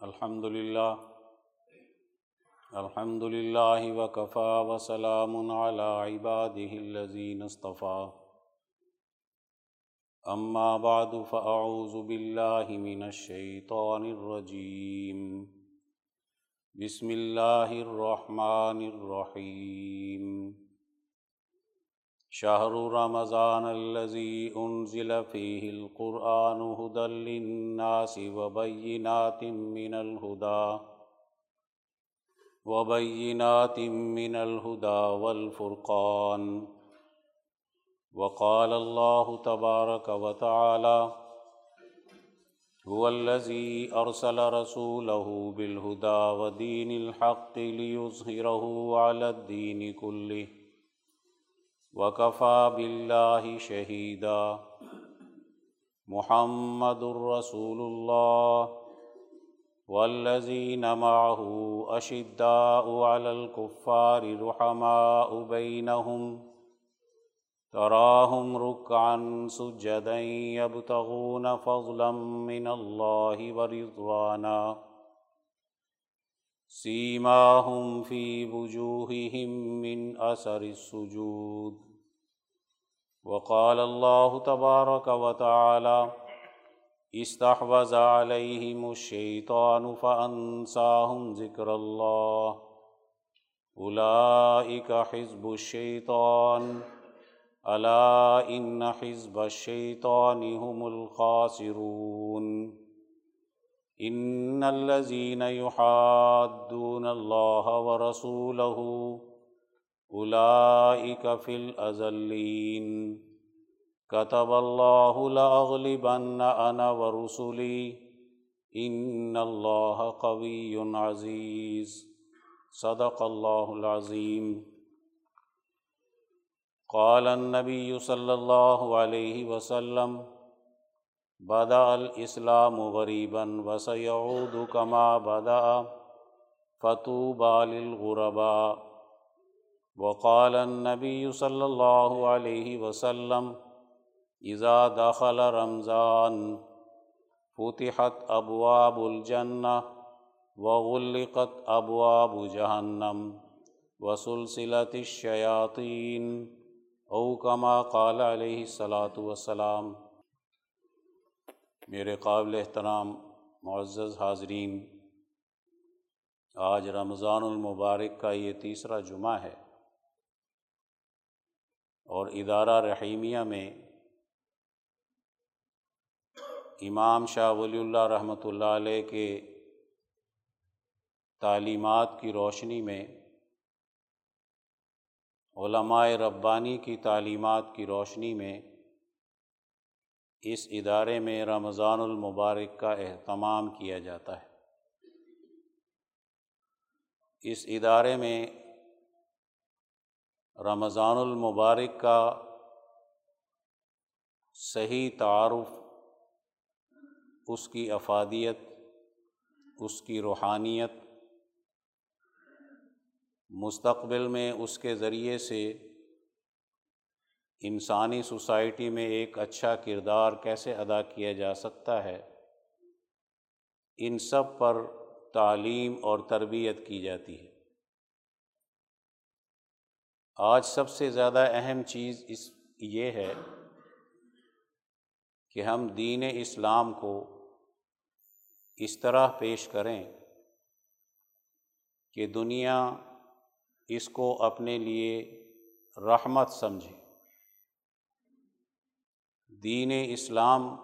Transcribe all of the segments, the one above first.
الحمد للہ الحمد للہ وکفا وسلام علی عباده الذین اصطفى اما بعد، فاعوذ باللہ من الشیطان الرجیم۔ بسم اللہ الرحمن الرحیم۔ شهر رمضان الذي أنزل فيه القرآن هدى للناس وبينات من الهدى، وبينات من الهدى والفرقان. وقال الله تبارك وتعالى هو الذي أرسل رسوله بالهدى ودين الحق ليظهره على الدين كله. وكفى بالله شهيدا محمد رسول الله والذين معه أشداء على الكفار رحماء بينهم تراهم ركعا سجدا يبتغون فضلا من الله ورضوانا سيماهم في وجوههم من أثر السجود. وقال الله تبارك وتعالى استحوذ عليهم الشيطان فأنساهم ذكر الله. أولئك حزب الشيطان. ألا إن حزب الشيطان هم الخاسرون. ان الذين يحادون الله ورسوله اولئك في الازلين كتب الله لاغلبن انا ورسلي. ان الله قوي عزيز. صدق الله العظيم. قال النبي صلى الله عليه وسلم بدا الاسلام غریباً وسیعود کما بدا فتوبى للغرباء. وقال النبي صلى الله عليه وسلم اذا دخل رمضان، فتحت ابواب الجنة وغلقت ابواب جهنم، وسلسلت الشياطين او كما قال عليه الصلاة والسلام. میرے قابل احترام، معزز حاضرین، آج رمضان المبارک کا یہ تیسرا جمعہ ہے۔ اور ادارہ رحیمیہ میں امام شاہ ولی اللہ رحمۃ اللہ علیہ کے تعلیمات کی روشنی میں علماء ربانی کی تعلیمات کی روشنی میں اس ادارے میں رمضان المبارک کا اہتمام کیا جاتا ہے۔ اس ادارے میں رمضان المبارک کا صحیح تعارف، اس کی افادیت، اس کی روحانیت، مستقبل میں اس کے ذریعے سے انسانی سوسائٹی میں ایک اچھا کردار کیسے ادا کیا جا سکتا ہے، ان سب پر تعلیم اور تربیت کی جاتی ہے۔ آج سب سے زیادہ اہم چیز اس یہ ہے کہ ہم دین اسلام کو اس طرح پیش کریں کہ دنیا اس کو اپنے لیے رحمت سمجھے۔ دین اسلام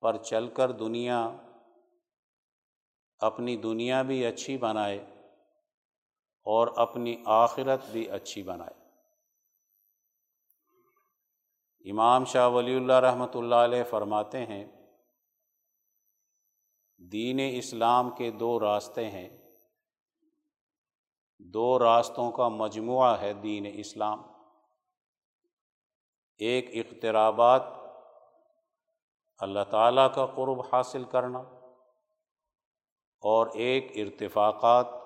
پر چل کر دنیا اپنی دنیا بھی اچھی بنائے۔ اور اپنی آخرت بھی اچھی بنائے۔ امام شاہ ولی اللہ رحمۃ اللہ علیہ فرماتے ہیں، دین اسلام کے دو راستے ہیں۔ دو راستوں کا مجموعہ ہے دین اسلام۔ ایک اقترابات، اللہ تعالیٰ کا قرب حاصل کرنا، اور ایک ارتفاقات۔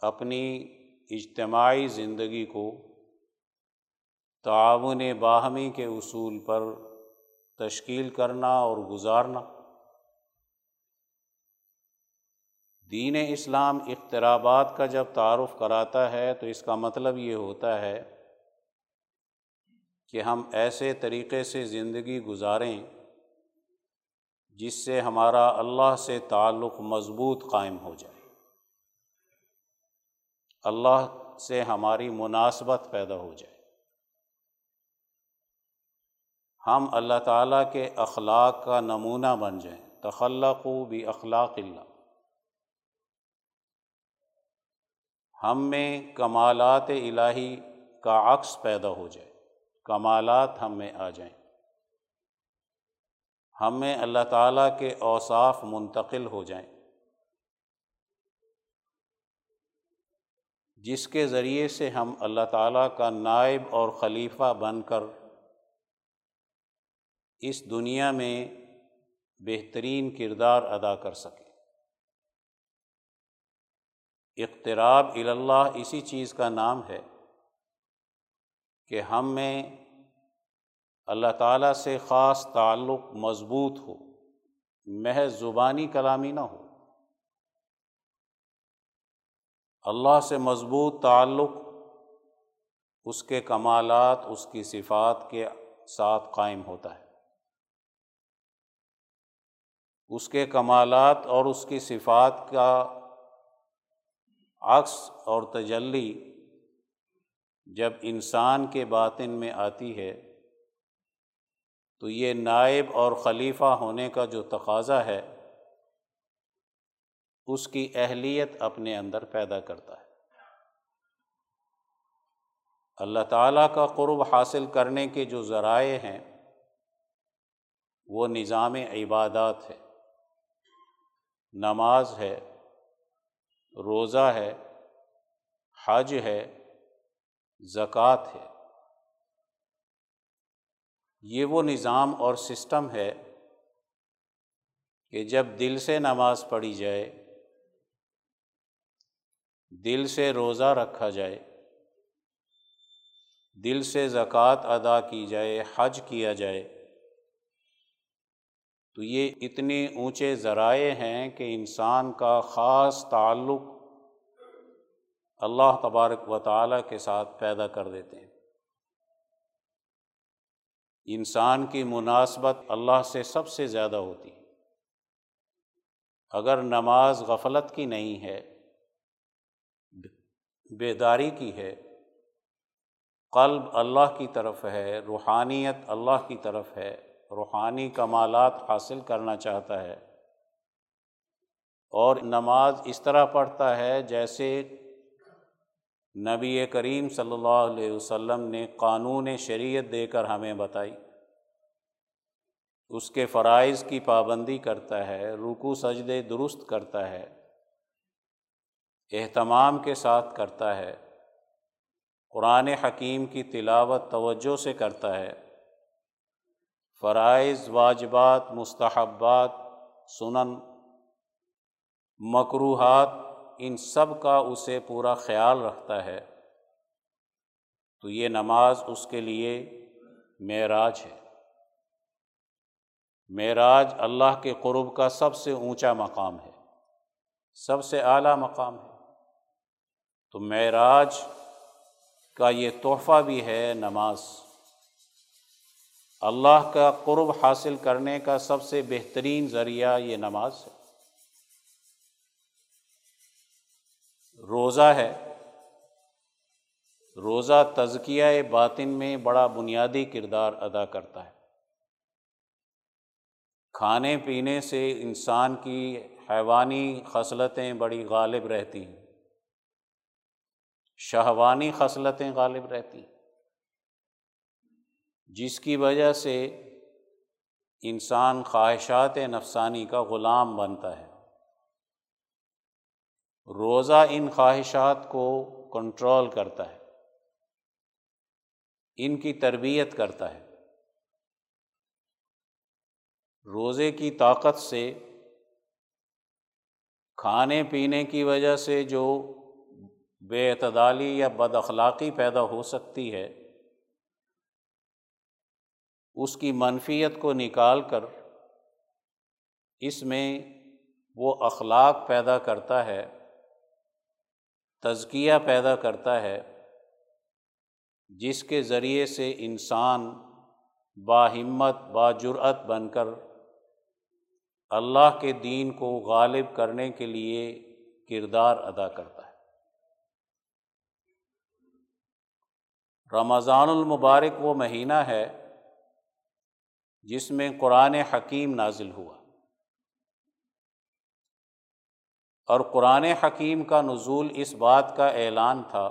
اپنی اجتماعی زندگی کو تعاون باہمی کے اصول پر تشکیل کرنا اور گزارنا۔ دین اسلام اخترابات کا جب تعارف کراتا ہے تو اس کا مطلب یہ ہوتا ہے کہ ہم ایسے طریقے سے زندگی گزاریں جس سے ہمارا اللہ سے تعلق مضبوط قائم ہو جائے۔ اللہ سے ہماری مناسبت پیدا ہو جائے۔ ہم اللہ تعالیٰ کے اخلاق کا نمونہ بن جائیں۔ تخلق بھی اخلاق اللہ۔ ہم میں کمالات الہی کا عکس پیدا ہو جائے۔ کمالات ہم میں آ جائیں۔ ہم میں اللہ تعالیٰ کے اوصاف منتقل ہو جائیں۔ جس کے ذریعے سے ہم اللہ تعالیٰ کا نائب اور خلیفہ بن کر اس دنیا میں بہترین کردار ادا کر سکیں۔ اقتراب اللہ اسی چیز کا نام ہے کہ ہم میں اللہ تعالیٰ سے خاص تعلق مضبوط ہو، محض زبانی کلامی نہ ہو۔ اللہ سے مضبوط تعلق، اس کے کمالات، اس کی صفات کے ساتھ قائم ہوتا ہے۔ اس کے کمالات اور اس کی صفات کا عکس اور تجلی جب انسان کے باطن میں آتی ہے، تو یہ نائب اور خلیفہ ہونے کا جو تقاضا ہے اس کی اہلیت اپنے اندر پیدا کرتا ہے۔ اللہ تعالیٰ کا قرب حاصل کرنے کے جو ذرائع ہیں، وہ نظام عبادات ہے نماز ہے، روزہ ہے، حج ہے، زکوٰۃ ہے۔ یہ وہ نظام اور سسٹم ہے کہ جب دل سے نماز پڑھی جائے دل سے روزہ رکھا جائے، دل سے زکوٰۃ ادا کی جائے، حج کیا جائے۔ تو یہ اتنے اونچے ذرائع ہیں کہ انسان کا خاص تعلق اللہ تبارک و تعالیٰ کے ساتھ پیدا کر دیتے ہیں۔ انسان کی مناسبت اللہ سے سب سے زیادہ ہوتی ہے۔ اگر نماز غفلت کی نہیں ہے بیداری کی ہے، قلب اللہ کی طرف ہے، روحانیت اللہ کی طرف ہے، روحانی کمالات حاصل کرنا چاہتا ہے۔ اور نماز اس طرح پڑھتا ہے جیسے نبی کریم صلی اللہ علیہ وسلم نے قانون شریعت دے کر ہمیں بتائی۔ اس کے فرائض کی پابندی کرتا ہے رکو سجدے درست کرتا ہے۔ اہتمام کے ساتھ کرتا ہے۔ قرآن حکیم کی تلاوت توجہ سے کرتا ہے۔ فرائض، واجبات، مستحبات، سنن مقروحات ان سب کا اسے پورا خیال رکھتا ہے۔ تو یہ نماز اس کے لیے معراج ہے۔ معراج اللہ کے قرب کا سب سے اونچا مقام ہے۔ سب سے اعلیٰ مقام ہے۔ تو معراج کا یہ تحفہ بھی ہے نماز۔ اللہ کا قرب حاصل کرنے کا سب سے بہترین ذریعہ یہ نماز ہے۔ روزہ ہے۔ روزہ تزکیہ باطن میں بڑا بنیادی کردار ادا کرتا ہے۔ کھانے پینے سے انسان کی حیوانی خصلتیں بڑی غالب رہتی ہیں۔ شہوانی خصلتیں غالب رہتی۔ جس کی وجہ سے انسان خواہشات نفسانی کا غلام بنتا ہے۔ روزہ ان خواہشات کو کنٹرول کرتا ہے۔ ان کی تربیت کرتا ہے۔ روزے کی طاقت سے کھانے پینے کی وجہ سے جو بے اعتدالی یا بد اخلاقی پیدا ہو سکتی ہے۔ اس کی منفیت کو نکال کر اس میں وہ اخلاق پیدا کرتا ہے، تزکیہ پیدا کرتا ہے، جس کے ذریعے سے انسان باہمت باجرت بن کر اللہ کے دین کو غالب کرنے کے لیے کردار ادا کرتا ہے۔ رمضان المبارک وہ مہینہ ہے جس میں قرآن حکیم نازل ہوا۔ اور قرآن حکیم کا نزول اس بات کا اعلان تھا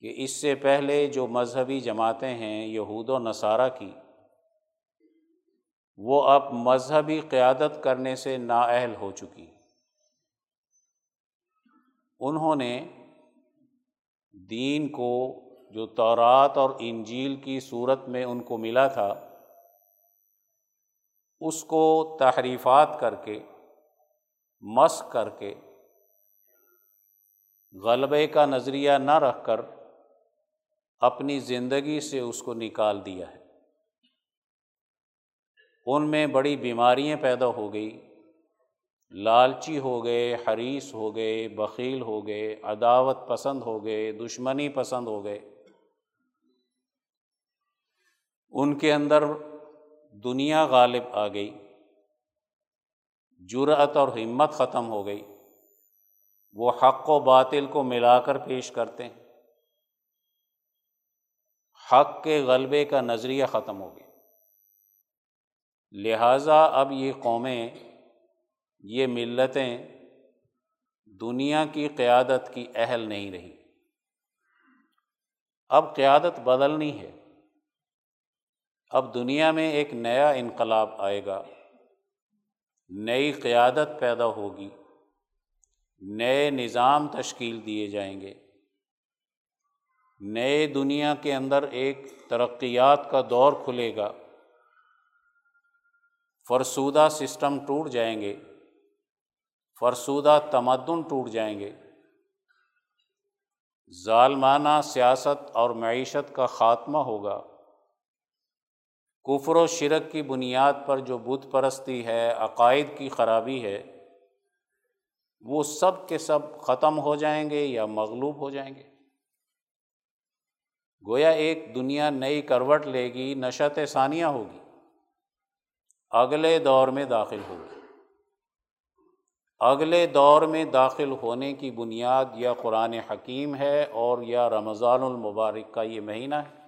کہ اس سے پہلے جو مذہبی جماعتیں ہیں یہود و نصارہ کی، وہ اب مذہبی قیادت کرنے سے نااہل ہو چکی۔ انہوں نے دین کو جو تورات اور انجیل کی صورت میں ان کو ملا تھا، اس کو تحریفات کر کے مس کر کے، غلبے کا نظریہ نہ رکھ کر اپنی زندگی سے اس کو نکال دیا ہے۔ ان میں بڑی بیماریاں پیدا ہو گئی لالچی ہو گئے حریث ہو گئے، بخیل ہو گئے، عداوت پسند ہو گئے، دشمنی پسند ہو گئے۔ ان کے اندر دنیا غالب آ گئی، جرأت اور ہمت ختم ہو گئی۔ وہ حق و باطل کو ملا کر پیش کرتے ہیں۔ حق کے غلبے کا نظریہ ختم ہو گیا۔ لہٰذا اب یہ قومیں یہ ملتیں دنیا کی قیادت کی اہل نہیں رہی۔ اب قیادت بدلنی ہے۔ اب دنیا میں ایک نیا انقلاب آئے گا۔ نئی قیادت پیدا ہوگی۔ نئے نظام تشکیل دیے جائیں گے۔ نئے دنیا کے اندر ایک ترقیات کا دور کھلے گا۔ فرسودہ سسٹم ٹوٹ جائیں گے۔ فرسودہ تمدن ٹوٹ جائیں گے۔ ظالمانہ سیاست اور معیشت کا خاتمہ ہوگا۔ کفر و شرک کی بنیاد پر جو بت پرستی ہے، عقائد کی خرابی ہے، وہ سب کے سب ختم ہو جائیں گے یا مغلوب ہو جائیں گے۔ گویا ایک دنیا نئی کروٹ لے گی نشت ثانیہ ہوگی۔ اگلے دور میں داخل ہوگی۔ اگلے دور میں داخل ہونے کی بنیاد یا قرآن حکیم ہے اور یا رمضان المبارک کا یہ مہینہ ہے۔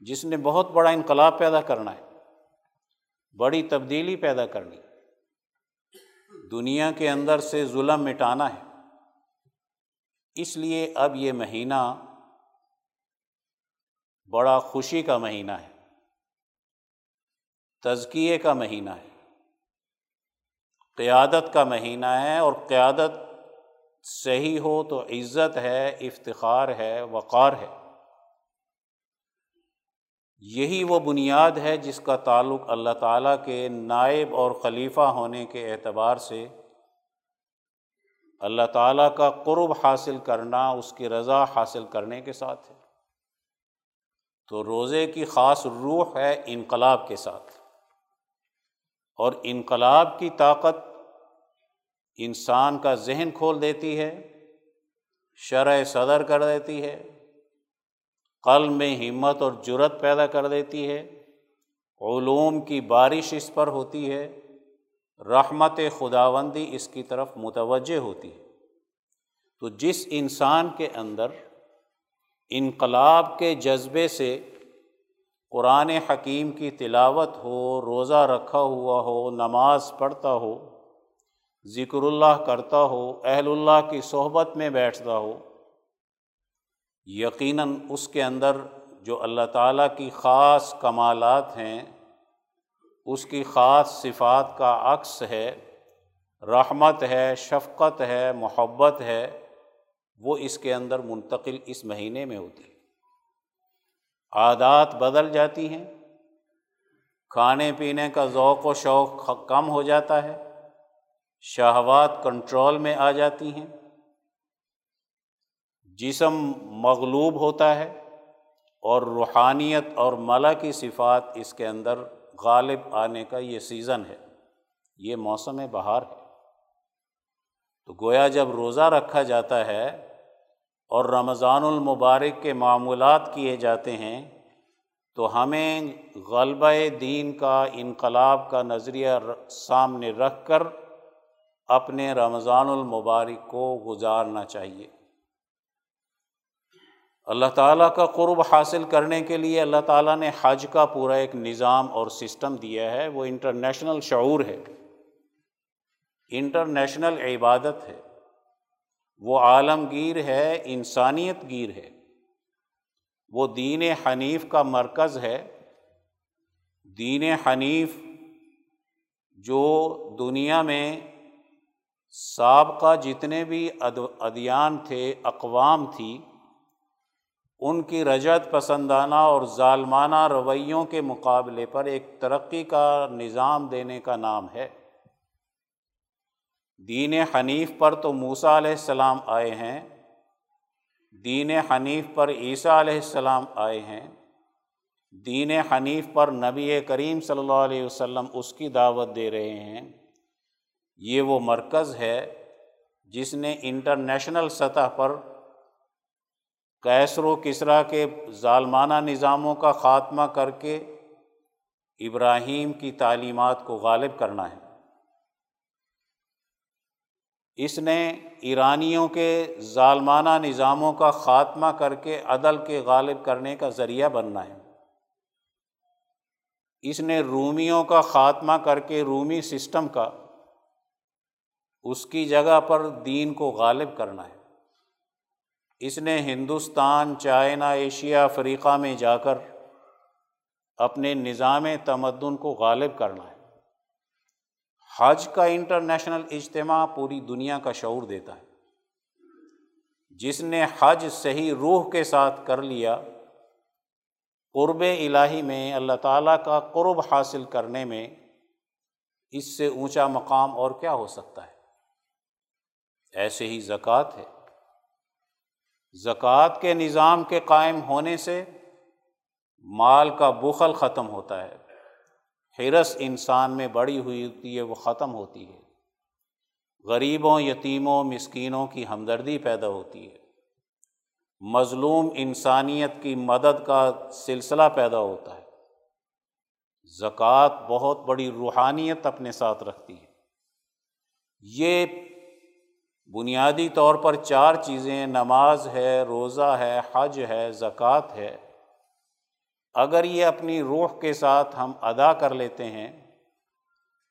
جس نے بہت بڑا انقلاب پیدا کرنا ہے، بڑی تبدیلی پیدا کرنی دنیا کے اندر سے ظلم مٹانا ہے۔ اس لیے اب یہ مہینہ بڑا خوشی کا مہینہ ہے۔ تزکیے کا مہینہ ہے۔ قیادت کا مہینہ ہے اور قیادت صحیح ہو تو عزت ہے، افتخار ہے، وقار ہے۔ یہی وہ بنیاد ہے جس کا تعلق اللہ تعالیٰ کے نائب اور خلیفہ ہونے کے اعتبار سے اللہ تعالیٰ کا قرب حاصل کرنا، اس کی رضا حاصل کرنے کے ساتھ ہے۔ تو روزے کی خاص روح ہے انقلاب کے ساتھ۔ اور انقلاب کی طاقت انسان کا ذہن کھول دیتی ہے شرح صدر کر دیتی ہے قلب میں ہمت اور جرت پیدا کر دیتی ہے، علوم کی بارش اس پر ہوتی ہے، رحمت خداوندی اس کی طرف متوجہ ہوتی ہے۔ تو جس انسان کے اندر انقلاب کے جذبے سے قرآن حکیم کی تلاوت ہو، روزہ رکھا ہوا ہو، نماز پڑھتا ہو، ذکر اللہ کرتا ہو، اہل اللہ کی صحبت میں بیٹھتا ہو، یقیناً اس کے اندر جو اللہ تعالیٰ کی خاص کمالات ہیں، اس کی خاص صفات کا عکس ہے، رحمت ہے، شفقت ہے، محبت ہے، وہ اس کے اندر منتقل اس مہینے میں ہوتی۔ ہے عادات بدل جاتی ہیں۔ کھانے پینے کا ذوق و شوق کم ہو جاتا ہے۔ شہوات کنٹرول میں آ جاتی ہیں۔ جسم مغلوب ہوتا ہے اور روحانیت اور ملا کی صفات اس کے اندر غالب آنے کا یہ سیزن ہے۔ یہ موسم بہار ہے۔ تو گویا جب روزہ رکھا جاتا ہے اور رمضان المبارک کے معمولات کیے جاتے ہیں، تو ہمیں غلبہ دین کا انقلاب کا نظریہ سامنے رکھ کر اپنے رمضان المبارک کو گزارنا چاہیے۔ اللہ تعالیٰ کا قرب حاصل کرنے کے لیے اللہ تعالیٰ نے حج کا پورا ایک نظام اور سسٹم دیا ہے، وہ انٹرنیشنل شعور ہے۔ انٹرنیشنل عبادت ہے۔ وہ عالمگیر ہے، انسانیت گیر ہے۔ وہ دین حنیف کا مرکز ہے۔ دین حنیف جو دنیا میں سابقہ جتنے بھی ادیان تھے، اقوام تھی، ان کی رجت پسندانہ اور ظالمانہ رویوں کے مقابلے پر ایک ترقی کا نظام دینے کا نام ہے۔ دین حنیف پر تو موسا علیہ السلام آئے ہیں۔ دین حنیف پر عیسیٰ علیہ السلام آئے ہیں۔ دین حنیف پر نبی کریم صلی اللہ علیہ وسلم اس کی دعوت دے رہے ہیں۔ یہ وہ مرکز ہے جس نے انٹرنیشنل سطح پر کیسر و کسرا کے ظالمانہ نظاموں کا خاتمہ کر کے ابراہیم کی تعلیمات کو غالب کرنا ہے۔ اس نے ایرانیوں کے ظالمانہ نظاموں کا خاتمہ کر کے عدل کے غالب کرنے کا ذریعہ بننا ہے۔ اس نے رومیوں کا خاتمہ کر کے رومی سسٹم کا، اس کی جگہ پر دین کو غالب کرنا ہے۔ اس نے ہندوستان، چائنا، ایشیا، افریقہ میں جا کر اپنے نظام تمدن کو غالب کرنا ہے۔ حج کا انٹرنیشنل اجتماع پوری دنیا کا شعور دیتا ہے۔ جس نے حج صحیح روح کے ساتھ کر لیا، قرب الہی میں اللہ تعالیٰ کا قرب حاصل کرنے میں اس سے اونچا مقام اور کیا ہو سکتا ہے؟ ایسے ہی زکوٰۃ ہے۔ زکوٰۃ کے نظام کے قائم ہونے سے مال کا بخل ختم ہوتا ہے۔ حرس انسان میں بڑی ہوئی ہوتی ہے، وہ ختم ہوتی ہے۔ غریبوں، یتیموں، مسکینوں کی ہمدردی پیدا ہوتی ہے۔ مظلوم انسانیت کی مدد کا سلسلہ پیدا ہوتا ہے۔ زکوٰۃ بہت بڑی روحانیت اپنے ساتھ رکھتی ہے۔ یہ بنیادی طور پر چار چیزیں، نماز ہے، روزہ ہے، حج ہے، زکوٰۃ ہے۔ اگر یہ اپنی روح کے ساتھ ہم ادا کر لیتے ہیں،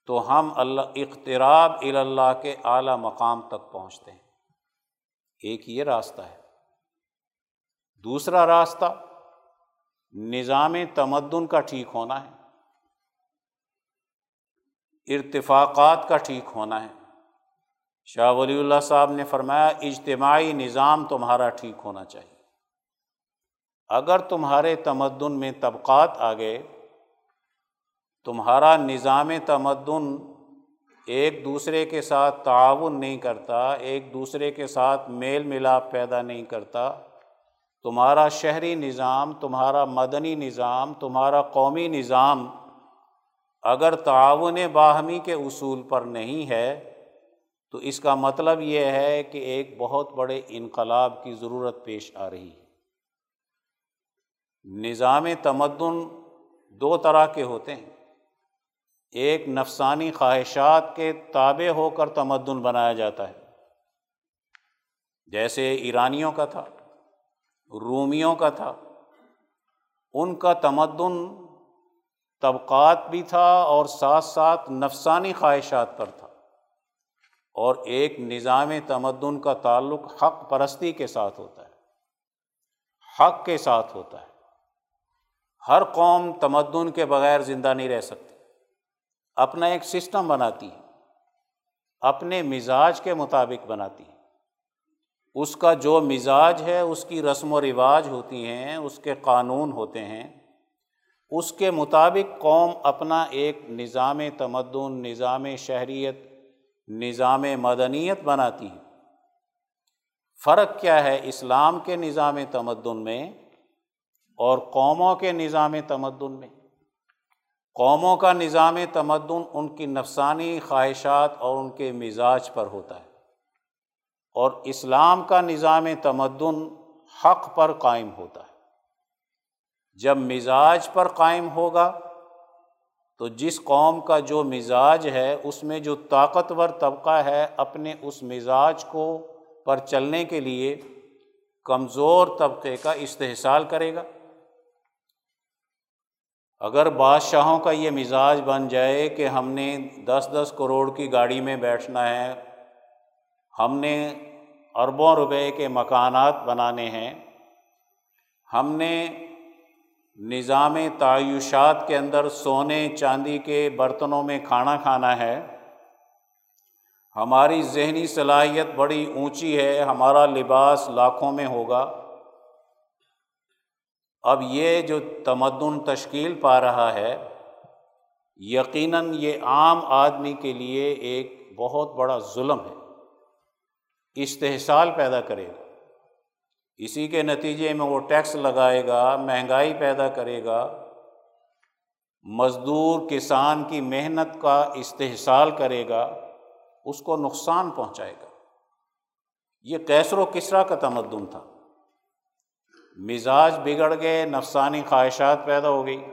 تو ہم اللہ اختراب اللہ کے اعلیٰ مقام تک پہنچتے ہیں۔ ایک یہ راستہ ہے۔ دوسرا راستہ، نظام تمدن کا ٹھیک ہونا ہے۔ ارتفاقات کا ٹھیک ہونا ہے۔ شاہ ولی اللہ صاحب نے فرمایا، اجتماعی نظام تمہارا ٹھیک ہونا چاہیے۔ اگر تمہارے تمدن میں طبقات آ گئے، تمہارا نظام تمدن ایک دوسرے کے ساتھ تعاون نہیں کرتا، ایک دوسرے کے ساتھ میل ملاپ پیدا نہیں کرتا، تمہارا شہری نظام، تمہارا مدنی نظام، تمہارا قومی نظام اگر تعاون باہمی کے اصول پر نہیں ہے، تو اس کا مطلب یہ ہے کہ ایک بہت بڑے انقلاب کی ضرورت پیش آ رہی ہے۔ نظام تمدن دو طرح کے ہوتے ہیں۔ ایک نفسانی خواہشات کے تابع ہو کر تمدن بنایا جاتا ہے۔ جیسے ایرانیوں کا تھا، رومیوں کا تھا، ان کا تمدن طبقات بھی تھا اور ساتھ ساتھ نفسانی خواہشات پر تھا۔ اور ایک نظام تمدن کا تعلق حق پرستی کے ساتھ ہوتا ہے۔ حق کے ساتھ ہوتا ہے۔ ہر قوم تمدن کے بغیر زندہ نہیں رہ سکتی۔ اپنا ایک سسٹم بناتی ہے۔ اپنے مزاج کے مطابق بناتی ہے۔ اس کا جو مزاج ہے، اس کی رسم و رواج ہوتی ہیں، اس کے قانون ہوتے ہیں۔ اس کے مطابق قوم اپنا ایک نظام تمدن، نظام شہریت، نظام مدنیت بناتی ہے۔ فرق کیا ہے اسلام کے نظام تمدن میں؟ اور قوموں کے نظام تمدن میں۔ قوموں کا نظام تمدن ان کی نفسانی خواہشات اور ان کے مزاج پر ہوتا ہے۔ اور اسلام کا نظام تمدن حق پر قائم ہوتا ہے۔ جب مزاج پر قائم ہوگا، تو جس قوم کا جو مزاج ہے، اس میں جو طاقتور طبقہ ہے، اپنے اس مزاج کو پر چلنے کے لیے کمزور طبقے کا استحصال کرے گا۔ اگر بادشاہوں کا یہ مزاج بن جائے کہ ہم نے دس دس کروڑ کی گاڑی میں بیٹھنا ہے، ہم نے اربوں روپے کے مکانات بنانے ہیں، ہم نے نظام تعیشات کے اندر سونے چاندی کے برتنوں میں کھانا کھانا ہے، ہماری ذہنی صلاحیت بڑی اونچی ہے، ہمارا لباس لاکھوں میں ہوگا۔ اب یہ جو تمدن تشکیل پا رہا ہے، یقیناً یہ عام آدمی کے لیے ایک بہت بڑا ظلم ہے، استحصال پیدا کرے گا۔ اسی کے نتیجے میں وہ ٹیکس لگائے گا، مہنگائی پیدا کرے گا۔ مزدور کسان کی محنت کا استحصال کرے گا، اس کو نقصان پہنچائے گا۔ یہ کیسر و کسرا کا تمدن تھا۔ مزاج بگڑ گئے نفسانی خواہشات پیدا ہو گئی۔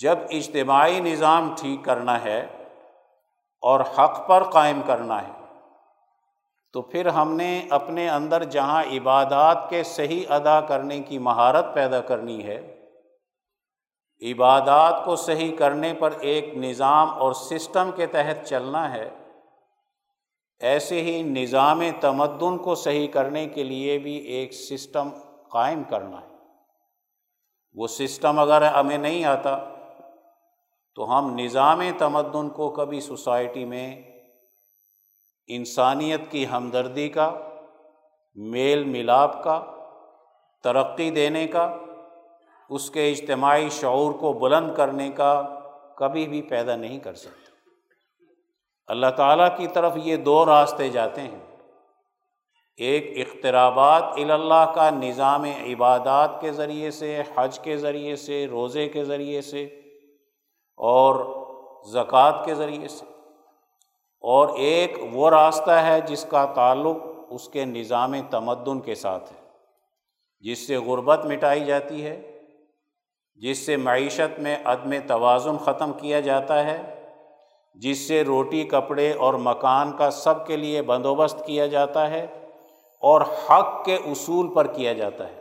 جب اجتماعی نظام ٹھیک کرنا ہے اور حق پر قائم کرنا ہے، تو پھر ہم نے اپنے اندر جہاں عبادات کے صحیح ادا کرنے کی مہارت پیدا کرنی ہے، عبادات کو صحیح کرنے پر ایک نظام اور سسٹم کے تحت چلنا ہے۔ ایسے ہی نظام تمدن کو صحیح کرنے کے لیے بھی ایک سسٹم قائم کرنا ہے۔ وہ سسٹم اگر ہمیں نہیں آتا تو ہم نظام تمدن کو کبھی سوسائٹی میں انسانیت کی ہمدردی کا، میل ملاپ کا، ترقی دینے کا، اس کے اجتماعی شعور کو بلند کرنے کا کبھی بھی پیدا نہیں کر سکتے۔ اللہ تعالیٰ کی طرف یہ دو راستے جاتے ہیں۔ ایک اخترابات اللہ کا نظام عبادات کے ذریعے سے، حج کے ذریعے سے، روزے کے ذریعے سے اور زکوٰۃ کے ذریعے سے۔ اور ایک وہ راستہ ہے جس کا تعلق اس کے نظام تمدن کے ساتھ ہے، جس سے غربت مٹائی جاتی ہے، جس سے معیشت میں عدم توازن ختم کیا جاتا ہے۔ جس سے روٹی، کپڑے اور مکان کا سب کے لیے بندوبست کیا جاتا ہے اور حق کے اصول پر کیا جاتا ہے۔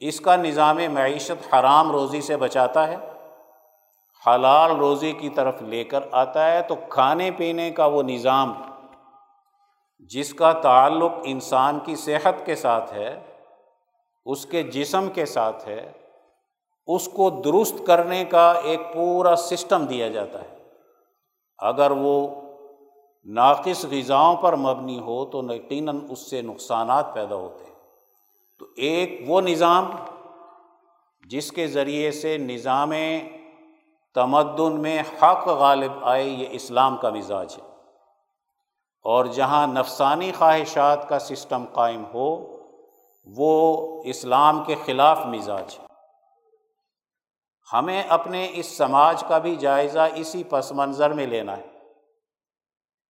اس کا نظام معیشت حرام روزی سے بچاتا ہے۔ حلال روزی کی طرف لے کر آتا ہے تو کھانے پینے کا وہ نظام، جس کا تعلق انسان کی صحت کے ساتھ ہے، اس کے جسم کے ساتھ ہے، اس کو درست کرنے کا ایک پورا سسٹم دیا جاتا ہے۔ اگر وہ ناقص غذاؤں پر مبنی ہو تو یقیناً اس سے نقصانات پیدا ہوتے ہیں۔ تو ایک وہ نظام جس کے ذریعے سے نظام تمدن میں حق غالب آئے، یہ اسلام کا مزاج ہے۔ اور جہاں نفسانی خواہشات کا سسٹم قائم ہو، وہ اسلام کے خلاف مزاج ہے۔ ہمیں اپنے اس سماج کا بھی جائزہ اسی پس منظر میں لینا ہے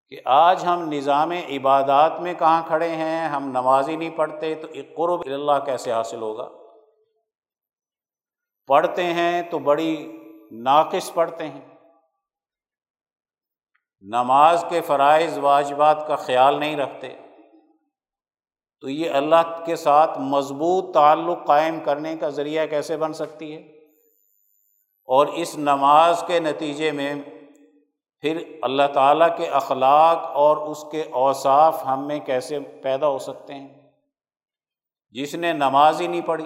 کہ آج ہم نظام عبادات میں کہاں کھڑے ہیں، ہم نماز ہی نہیں پڑھتے، تو قرب اللہ کیسے حاصل ہوگا؟ پڑھتے ہیں تو بڑی ناقص پڑھتے ہیں۔ نماز کے فرائض، واجبات کا خیال نہیں رکھتے۔ تو یہ اللہ کے ساتھ مضبوط تعلق قائم کرنے کا ذریعہ کیسے بن سکتی ہے؟ اور اس نماز کے نتیجے میں پھر اللہ تعالیٰ کے اخلاق اور اس کے اوصاف ہم میں کیسے پیدا ہو سکتے ہیں؟ جس نے نماز ہی نہیں پڑھی،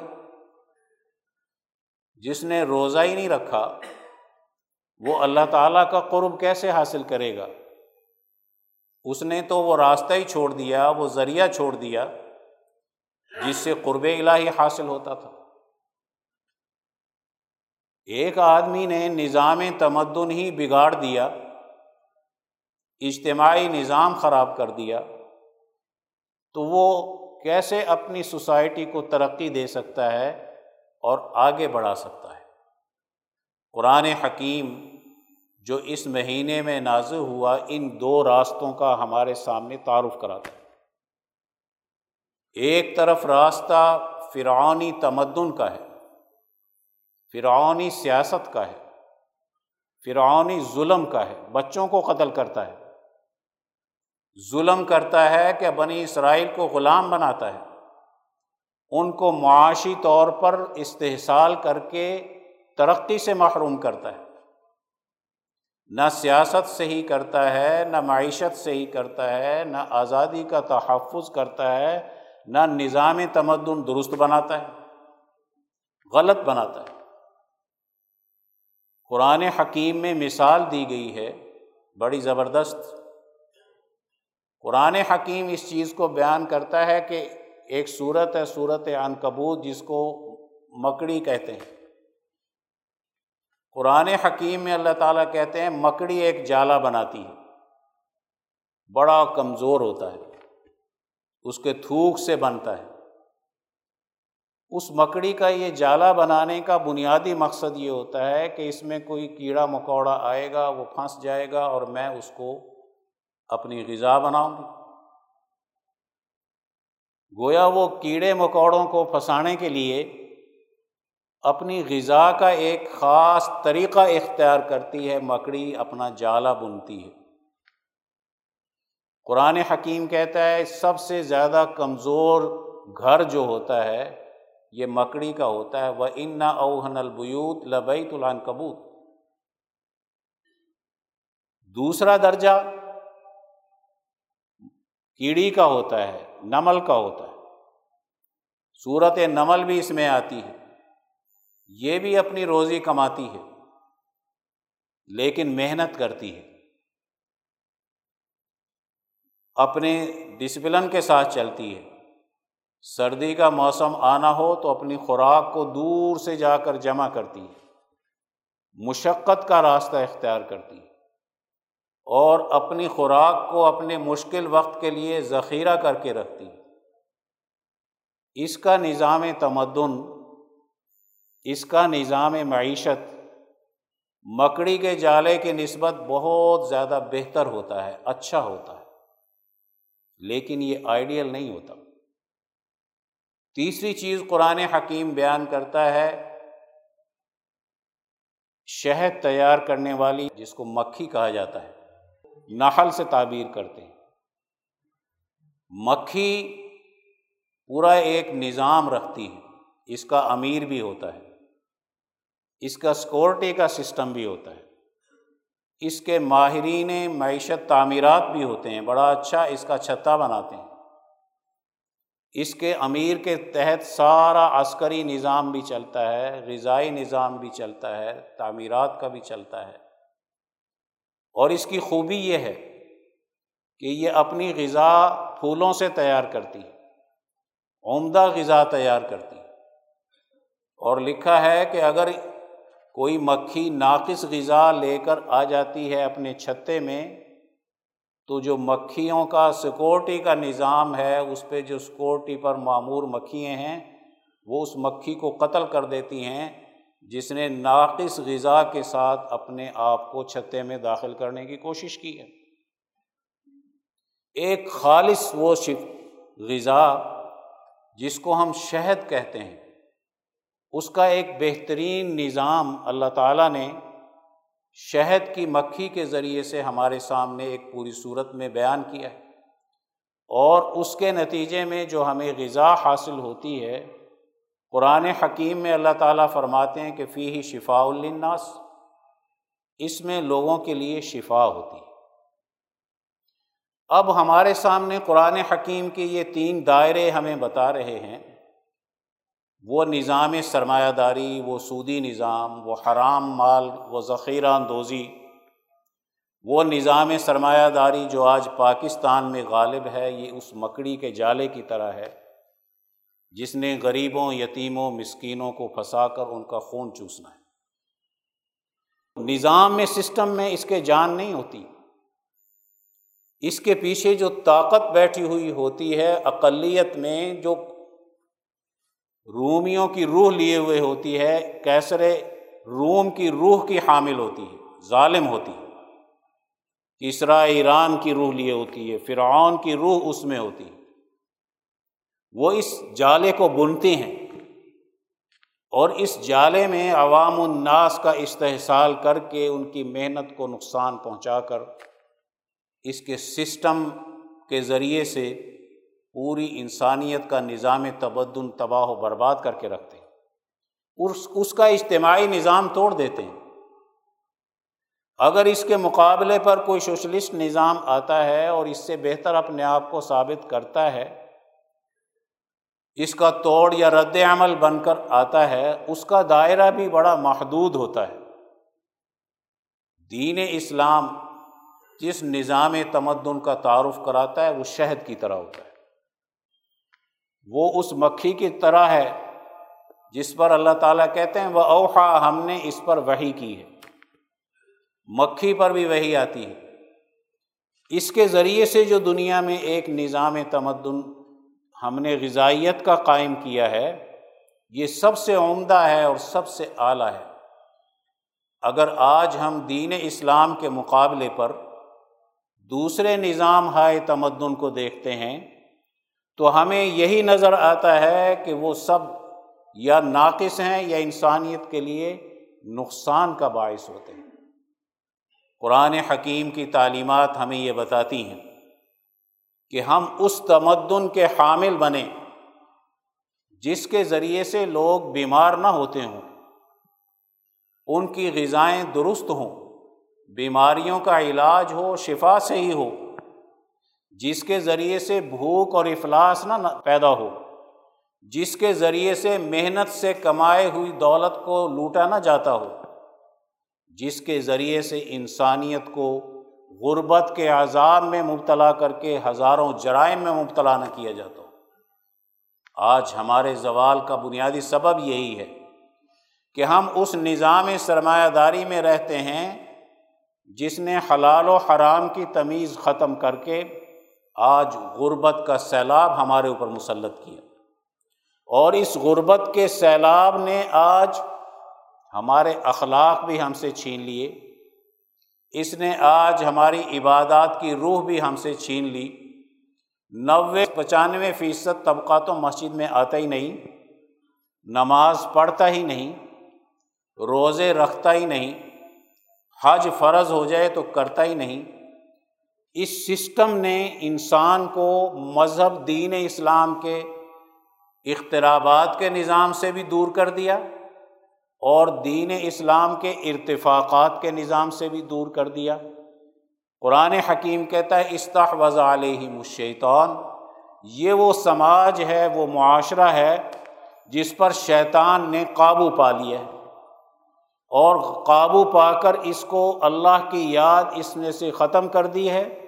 جس نے روزہ ہی نہیں رکھا، وہ اللہ تعالیٰ کا قرب کیسے حاصل کرے گا؟ اس نے تو وہ راستہ ہی چھوڑ دیا، وہ ذریعہ چھوڑ دیا، جس سے قرب الہی حاصل ہوتا تھا۔ ایک آدمی نے نظام تمدن ہی بگاڑ دیا، اجتماعی نظام خراب کر دیا، تو وہ کیسے اپنی سوسائٹی کو ترقی دے سکتا ہے اور آگے بڑھا سکتا ہے؟ قرآن حکیم جو اس مہینے میں نازل ہوا ان دو راستوں کا ہمارے سامنے تعارف کراتا ہے۔ ایک طرف راستہ فرعونی تمدن کا ہے فرعونی سیاست کا ہے، فرعونی ظلم کا ہے، بچوں کو قتل کرتا ہے۔ ظلم کرتا ہے کہ بنی اسرائیل کو غلام بناتا ہے۔ ان کو معاشی طور پر استحصال کر کے ترقی سے محروم کرتا ہے۔ نہ سیاست سے ہی کرتا ہے، نہ معیشت سے ہی کرتا ہے، نہ آزادی کا تحفظ کرتا ہے، نہ نظام تمدن درست بناتا ہے، غلط بناتا ہے۔ قرآن حکیم میں مثال دی گئی ہے، بڑی زبردست۔ قرآن حکیم اس چیز کو بیان کرتا ہے کہ ایک صورت ہے، صورت عنکبوت، جس کو مکڑی کہتے ہیں۔ قرآن حکیم میں اللہ تعالیٰ کہتے ہیں، مکڑی ایک جالا بناتی ہے، بڑا کمزور ہوتا ہے، اس کے تھوک سے بنتا ہے۔ اس مکڑی کا یہ جالا بنانے کا بنیادی مقصد یہ ہوتا ہے کہ اس میں کوئی کیڑا مکوڑا آئے گا، وہ پھنس جائے گا اور میں اس کو اپنی غذا بناؤں گی۔ گویا وہ کیڑے مکوڑوں کو پھنسانے کے لیے اپنی غذا کا ایک خاص طریقہ اختیار کرتی ہے، مکڑی اپنا جالا بنتی ہے۔ قرآن حکیم کہتا ہے، سب سے زیادہ کمزور گھر جو ہوتا ہے یہ مکڑی کا ہوتا ہے، وہ ان نہ اوہن البیوت لبئی طلان کبوت دوسرا درجہ کیڑی کا ہوتا ہے، نمل کا ہوتا ہے۔ صورت نمل بھی اس میں آتی ہے۔ یہ بھی اپنی روزی کماتی ہے، لیکن محنت کرتی ہے۔ اپنے ڈسپلن کے ساتھ چلتی ہے۔ سردی کا موسم آنا ہو تو اپنی خوراک کو دور سے جا کر جمع کرتی ہے۔ مشقت کا راستہ اختیار کرتی ہے۔ اور اپنی خوراک کو اپنے مشکل وقت کے لیے ذخیرہ کر کے رکھتی اس کا نظام تمدن، اس کا نظام معیشت، مکڑی کے جالے کی نسبت بہت زیادہ بہتر ہوتا ہے اچھا ہوتا ہے۔ لیکن یہ آئیڈیل نہیں ہوتا۔ تیسری چیز قرآن حکیم بیان کرتا ہے شہد تیار کرنے والی، جس کو مکھی کہا جاتا ہے، نحل سے تعبیر کرتے ہیں۔ مکھی پورا ایک نظام رکھتی ہے، اس کا امیر بھی ہوتا ہے، اس کا سکورٹی کا سسٹم بھی ہوتا ہے۔ اس کے ماہرین معیشت تعمیرات بھی ہوتے ہیں، بڑا اچھا اس کا چھتا بناتے ہیں۔ اس کے امیر کے تحت سارا عسکری نظام بھی چلتا ہے، غذائی نظام بھی چلتا ہے، تعمیرات کا بھی چلتا ہے۔ اور اس کی خوبی یہ ہے کہ یہ اپنی غذا پھولوں سے تیار کرتی عمدہ غذا تیار کرتی اور لکھا ہے کہ اگر کوئی مکھی ناقص غذا لے کر آ جاتی ہے اپنے چھتے میں تو جو مکھیوں کا سیکورٹی کا نظام ہے، اس پہ جو سیکورٹی پر معمور مکھیاں ہیں، وہ اس مکھی کو قتل کر دیتی ہیں، جس نے ناقص غذا کے ساتھ اپنے آپ کو چھتے میں داخل کرنے کی کوشش کی ہے۔ ایک خالص وہ شف، غذا جس کو ہم شہد کہتے ہیں۔ اس کا ایک بہترین نظام اللہ تعالیٰ نے شہد کی مکھی کے ذریعے سے ہمارے سامنے ایک پوری صورت میں بیان کیا ہے۔ اور اس کے نتیجے میں جو ہمیں غذا حاصل ہوتی ہے، قرآن حکیم میں اللہ تعالیٰ فرماتے ہیں کہ فی ہی شفاء الناس اس میں لوگوں کے لیے شفا ہوتی ہے۔ اب ہمارے سامنے قرآن حکیم کے یہ تین دائرے ہمیں بتا رہے ہیں۔ وہ نظام سرمایہ داری، وہ سودی نظام، وہ حرام مال، وہ ذخیرہ اندوزی، وہ نظام سرمایہ داری جو آج پاکستان میں غالب ہے، یہ اس مکڑی کے جالے کی طرح ہے، جس نے غریبوں، یتیموں، مسکینوں کو پھنسا کر ان کا خون چوسنا ہے۔ نظام میں، سسٹم میں اس کے جان نہیں ہوتی۔ اس کے پیچھے جو طاقت بیٹھی ہوئی ہوتی ہے، اقلیت میں جو رومیوں کی روح لیے ہوئے ہوتی ہے، کیسر روم کی روح کی حامل ہوتی ہے، ظالم ہوتی ہے۔ تیسرا، ایران کی روح لیے ہوتی ہے، فرعون کی روح اس میں ہوتی ہے۔ وہ اس جالے کو بنتے ہیں اور اس جالے میں عوام الناس کا استحصال کر کے ان کی محنت کو نقصان پہنچا کر اس کے سسٹم کے ذریعے سے پوری انسانیت کا نظام تبدن تباہ و برباد کر کے رکھتے ہیں۔ اس اس کا اجتماعی نظام توڑ دیتے ہیں۔ اگر اس کے مقابلے پر کوئی سوشلسٹ نظام آتا ہے اور اس سے بہتر اپنے آپ کو ثابت کرتا ہے، اس کا توڑ یا رد عمل بن کر آتا ہے، اس کا دائرہ بھی بڑا محدود ہوتا ہے۔ دین اسلام جس نظام تمدن کا تعارف کراتا ہے، وہ شہد کی طرح ہوتا ہے۔ وہ اس مکھی کی طرح ہے جس پر اللہ تعالیٰ کہتے ہیں وہ اوحا ہم نے اس پر وہی کی ہے۔ مکھی پر بھی وہی آتی ہے۔ اس کے ذریعے سے جو دنیا میں ایک نظام تمدن ہم نے غذائیت کا قائم کیا ہے، یہ سب سے عمدہ ہے اور سب سے اعلیٰ ہے۔ اگر آج ہم دین اسلام کے مقابلے پر دوسرے نظام ہائے تمدن کو دیکھتے ہیں تو ہمیں یہی نظر آتا ہے کہ وہ سب یا ناقص ہیں یا انسانیت کے لیے نقصان کا باعث ہوتے ہیں۔ قرآن حکیم کی تعلیمات ہمیں یہ بتاتی ہیں کہ ہم اس تمدن کے حامل بنیں جس کے ذریعے سے لوگ بیمار نہ ہوتے ہوں، ان کی غذائیں درست ہوں، بیماریوں کا علاج ہو، شفا سے ہی ہو۔ جس کے ذریعے سے بھوک اور افلاس نہ پیدا ہو، جس کے ذریعے سے محنت سے کمائے ہوئی دولت کو لوٹا نہ جاتا ہو، جس کے ذریعے سے انسانیت کو غربت کے عذاب میں مبتلا کر کے ہزاروں جرائم میں مبتلا نہ کیا جاتا ہو۔ آج ہمارے زوال کا بنیادی سبب یہی ہے کہ ہم اس نظام سرمایہ داری میں رہتے ہیں جس نے حلال و حرام کی تمیز ختم کر کے آج غربت کا سیلاب ہمارے اوپر مسلط کیا۔ اور اس غربت کے سیلاب نے آج ہمارے اخلاق بھی ہم سے چھین لیے۔ اس نے آج ہماری عبادات کی روح بھی ہم سے چھین لی۔ نوے پچانوے فیصد طبقہ تو مسجد میں آتا ہی نہیں۔ نماز پڑھتا ہی نہیں۔ روزے رکھتا ہی نہیں۔ حج فرض ہو جائے تو کرتا ہی نہیں۔ اس سسٹم نے انسان کو مذہب دین اسلام کے اخترابات کے نظام سے بھی دور کر دیا اور دین اسلام کے ارتفاقات کے نظام سے بھی دور کر دیا۔ قرآن حکیم کہتا ہے استاح وضع علیہ مشیطان یہ وہ سماج ہے، وہ معاشرہ ہے جس پر شیطان نے قابو پا لیا ہے۔ اور قابو پا کر اس کو اللہ کی یاد اس نے سے ختم کر دی ہے۔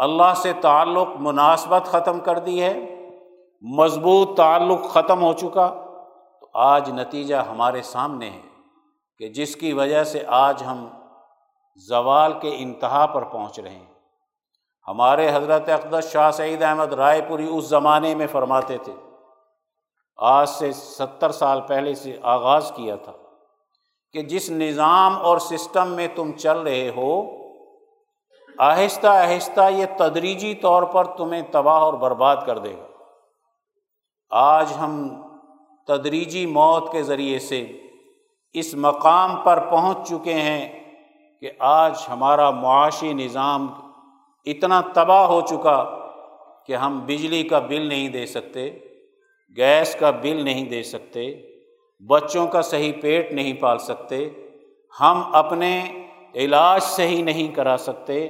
اللہ سے تعلق مناسبت ختم کر دی ہے، مضبوط تعلق ختم ہو چکا۔ تو آج نتیجہ ہمارے سامنے ہے کہ جس کی وجہ سے آج ہم زوال کے انتہا پر پہنچ رہے ہیں۔ ہمارے حضرت اقدس شاہ سعید احمد رائے پوری اس زمانے میں فرماتے تھے، آج سے ستر سال پہلے سے آغاز کیا تھا کہ جس نظام اور سسٹم میں تم چل رہے ہو آہستہ آہستہ یہ تدریجی طور پر تمہیں تباہ اور برباد کر دے گا۔ آج ہم تدریجی موت کے ذریعے سے اس مقام پر پہنچ چکے ہیں کہ آج ہمارا معاشی نظام اتنا تباہ ہو چکا کہ ہم بجلی کا بل نہیں دے سکتے، گیس کا بل نہیں دے سکتے، بچوں کا صحیح پیٹ نہیں پال سکتے، ہم اپنے علاج صحیح نہیں کرا سکتے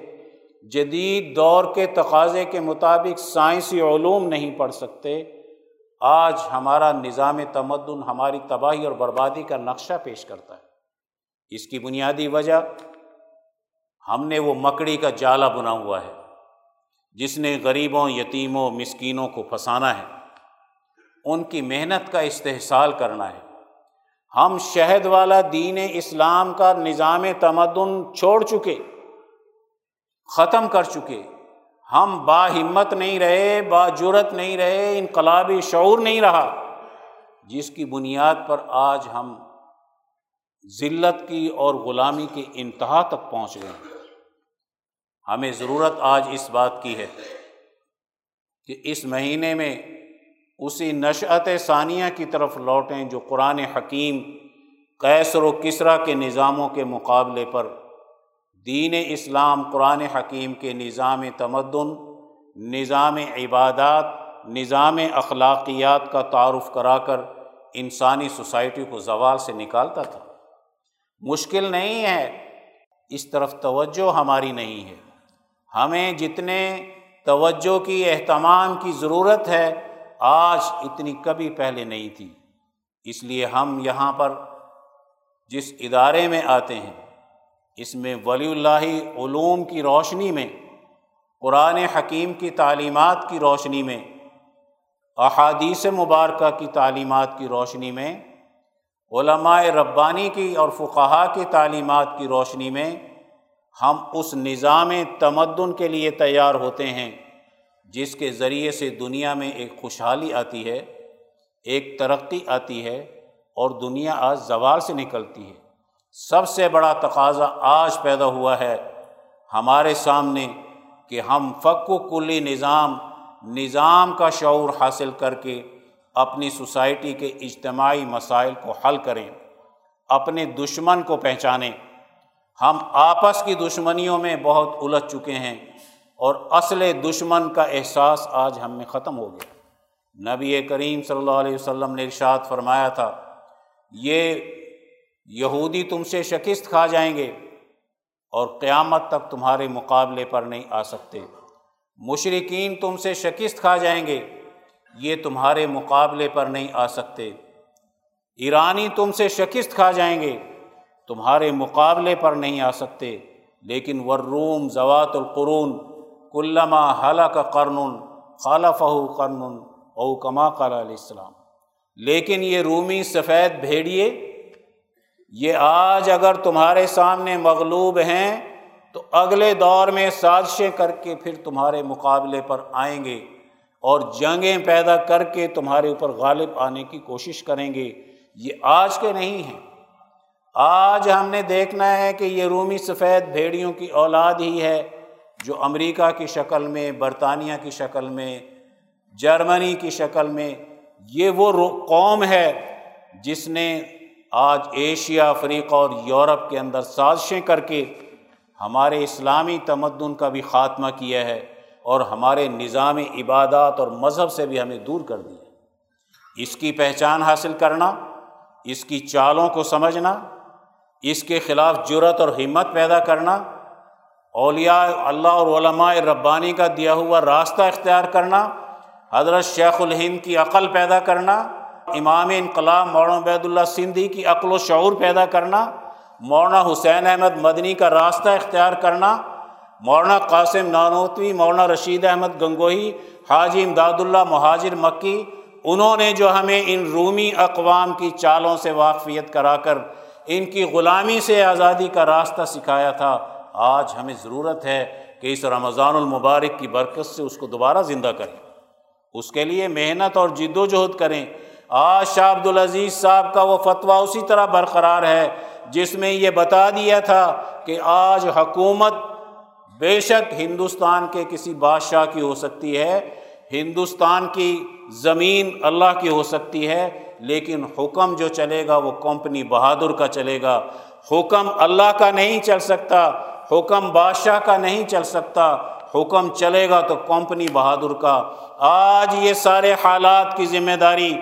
جدید دور کے تقاضے کے مطابق سائنسی علوم نہیں پڑھ سکتے، آج ہمارا نظام تمدن ہماری تباہی اور بربادی کا نقشہ پیش کرتا ہے۔ اس کی بنیادی وجہ، ہم نے وہ مکڑی کا جالا بنا ہوا ہے، جس نے غریبوں، یتیموں، مسکینوں کو پھنسانا ہے۔ ان کی محنت کا استحصال کرنا ہے۔ ہم شہد والا دین اسلام کا نظام تمدن چھوڑ چکے۔ ختم کر چکے۔ ہم با ہمت نہیں رہے، با جرت نہیں رہے، انقلابی شعور نہیں رہا۔ جس کی بنیاد پر آج ہم ذلت کی اور غلامی کی انتہا تک پہنچ گئے ہیں۔ ہمیں ضرورت آج اس بات کی ہے کہ اس مہینے میں اسی نشعت ثانیہ کی طرف لوٹیں جو قرآن حکیم کیسر و کسرا کے نظاموں کے مقابلے پر دین اسلام قرآن حکیم کے نظام تمدن، نظام عبادات، نظام اخلاقیات کا تعارف کرا کر انسانی سوسائٹی کو زوال سے نکالتا تھا۔ مشکل نہیں ہے، اس طرف توجہ ہماری نہیں ہے۔ ہمیں جتنے توجہ کی، اہتمام کی ضرورت ہے، آج اتنی کبھی پہلے نہیں تھی۔ اس لیے ہم یہاں پر جس ادارے میں آتے ہیں اس میں ولی اللہ علوم کی روشنی میں، قرآن حکیم کی تعلیمات کی روشنی میں، احادیث مبارکہ کی تعلیمات کی روشنی میں، علماء ربانی کی اور فقہا کی تعلیمات کی روشنی میں ہم اس نظام تمدن کے لیے تیار ہوتے ہیں، جس کے ذریعے سے دنیا میں ایک خوشحالی آتی ہے، ایک ترقی آتی ہے اور دنیا آج زوال سے نکلتی ہے۔ سب سے بڑا تقاضا آج پیدا ہوا ہے ہمارے سامنے کہ ہم فق و کلی نظام نظام کا شعور حاصل کر کے اپنی سوسائٹی کے اجتماعی مسائل کو حل کریں، اپنے دشمن کو پہچانیں۔ ہم آپس کی دشمنیوں میں بہت الجھ چکے ہیں اور اصل دشمن کا احساس آج ہم میں ختم ہو گیا۔ نبی کریم صلی اللہ علیہ وسلم نے ارشاد فرمایا تھا، یہ یہودی تم سے شکست کھا جائیں گے اور قیامت تک تمہارے مقابلے پر نہیں آ سکتے۔ مشرقین تم سے شکست کھا جائیں گے، یہ تمہارے مقابلے پر نہیں آ سکتے۔ ایرانی تم سے شکست کھا جائیں گے، تمہارے مقابلے پر نہیں آ سکتے۔ لیکن ورروم زوات القرون، کلما حلہ کا قرن خالف قرن، او کما قال علیہ السلام۔ لیکن یہ رومی سفید بھیڑیے یہ آج اگر تمہارے سامنے مغلوب ہیں، تو اگلے دور میں سازشیں کر کے پھر تمہارے مقابلے پر آئیں گے اور جنگیں پیدا کر کے تمہارے اوپر غالب آنے کی کوشش کریں گے۔ یہ آج کے نہیں ہیں۔ آج ہم نے دیکھنا ہے کہ یہ رومی سفید بھیڑیوں کی اولاد ہی ہے، جو امریکہ کی شکل میں، برطانیہ کی شکل میں، جرمنی کی شکل میں، یہ وہ قوم ہے جس نے آج ایشیا، افریقہ اور یورپ کے اندر سازشیں کر کے ہمارے اسلامی تمدن کا بھی خاتمہ کیا ہے اور ہمارے نظام عبادات اور مذہب سے بھی ہمیں دور کر دیا اس کی پہچان حاصل کرنا، اس کی چالوں کو سمجھنا، اس کے خلاف جرت اور ہمت پیدا کرنا، اولیاء اللہ اور علماء ربانی کا دیا ہوا راستہ اختیار کرنا، حضرت شیخ الہند کی عقل پیدا کرنا امام انقلاب مولانا عبید اللہ سندھی کی عقل و شعور پیدا کرنا، مولانا حسین احمد مدنی کا راستہ اختیار کرنا، مولانا قاسم نانوتوی، مولانا رشید احمد گنگوہی، حاجی امداد اللہ مہاجر مکی، انہوں نے جو ہمیں ان رومی اقوام کی چالوں سے واقفیت کرا کر ان کی غلامی سے آزادی کا راستہ سکھایا تھا، آج ہمیں ضرورت ہے کہ اس رمضان المبارک کی برکت سے اس کو دوبارہ زندہ کریں۔ اس کے لیے محنت اور جد و جہد کریں۔ آج شاہ عبد العزیز صاحب کا وہ فتویٰ اسی طرح برقرار ہے، جس میں یہ بتا دیا تھا کہ آج حکومت بے شک ہندوستان کے کسی بادشاہ کی ہو سکتی ہے، ہندوستان کی زمین اللہ کی ہو سکتی ہے، لیکن حکم جو چلے گا وہ کمپنی بہادر کا چلے گا۔ حکم اللہ کا نہیں چل سکتا، حکم بادشاہ کا نہیں چل سکتا۔ حکم چلے گا تو کمپنی بہادر کا۔ آج یہ سارے حالات کی ذمہ داری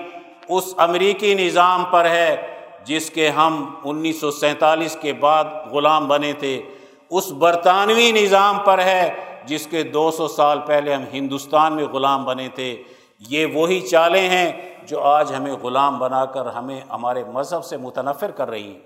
اس امریکی نظام پر ہے جس کے ہم انیس سو سینتالیس کے بعد غلام بنے تھے۔ اس برطانوی نظام پر ہے جس کے دو سو سال پہلے ہم ہندوستان میں غلام بنے تھے۔ یہ وہی چالیں ہیں جو آج ہمیں غلام بنا کر ہمیں ہمارے مذہب سے متنفر کر رہی ہیں۔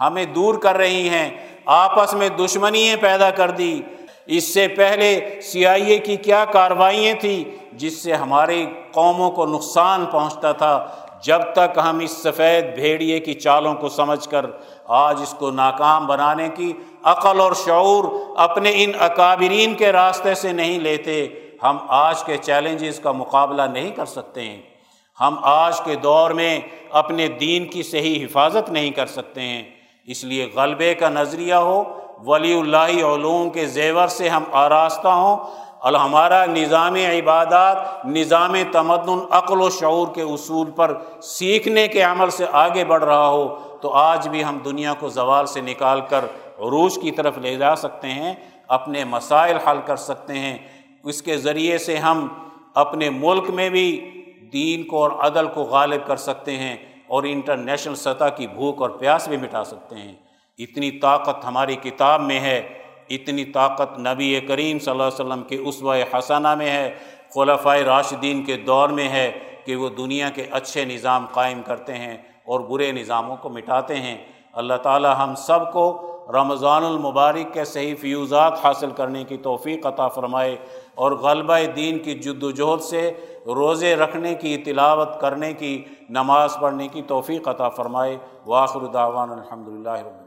ہمیں دور کر رہی ہیں۔ آپس میں دشمنیاں پیدا کر دی۔ اس سے پہلے سی آئی اے کی کیا کاروائیاں تھیں جس سے ہماری قوموں کو نقصان پہنچتا تھا، جب تک ہم اس سفید بھیڑیے کی چالوں کو سمجھ کر آج اس کو ناکام بنانے کی عقل اور شعور اپنے ان اکابرین کے راستے سے نہیں لیتے، ہم آج کے چیلنجز کا مقابلہ نہیں کر سکتے ہیں۔ ہم آج کے دور میں اپنے دین کی صحیح حفاظت نہیں کر سکتے ہیں۔ اس لیے غلبے کا نظریہ ہو، ولی اللہ علوم کے زیور سے ہم آراستہ ہوں۔ اور ہمارا نظام عبادات، نظام تمدن، عقل و شعور کے اصول پر سیکھنے کے عمل سے آگے بڑھ رہا ہو، تو آج بھی ہم دنیا کو زوال سے نکال کر عروج کی طرف لے جا سکتے ہیں، اپنے مسائل حل کر سکتے ہیں۔ اس کے ذریعے سے ہم اپنے ملک میں بھی دین کو اور عدل کو غالب کر سکتے ہیں اور انٹرنیشنل سطح کی بھوک اور پیاس بھی مٹا سکتے ہیں۔ اتنی طاقت ہماری کتاب میں ہے۔ اتنی طاقت نبی کریم صلی اللہ علیہ وسلم کے عصو حسنہ میں ہے خلفۂ راشدین کے دور میں ہے کہ وہ دنیا کے اچھے نظام قائم کرتے ہیں اور برے نظاموں کو مٹاتے ہیں۔ اللہ تعالی ہم سب کو رمضان المبارک کے صحیح فیوزات حاصل کرنے کی توفیق عطا فرمائے اور غلبہ دین کی جد وجہد سے روزے رکھنے کی، تلاوت کرنے کی، نماز پڑھنے کی توفیق عطا فرمائے۔ واخر دعوان الحمد للہ رب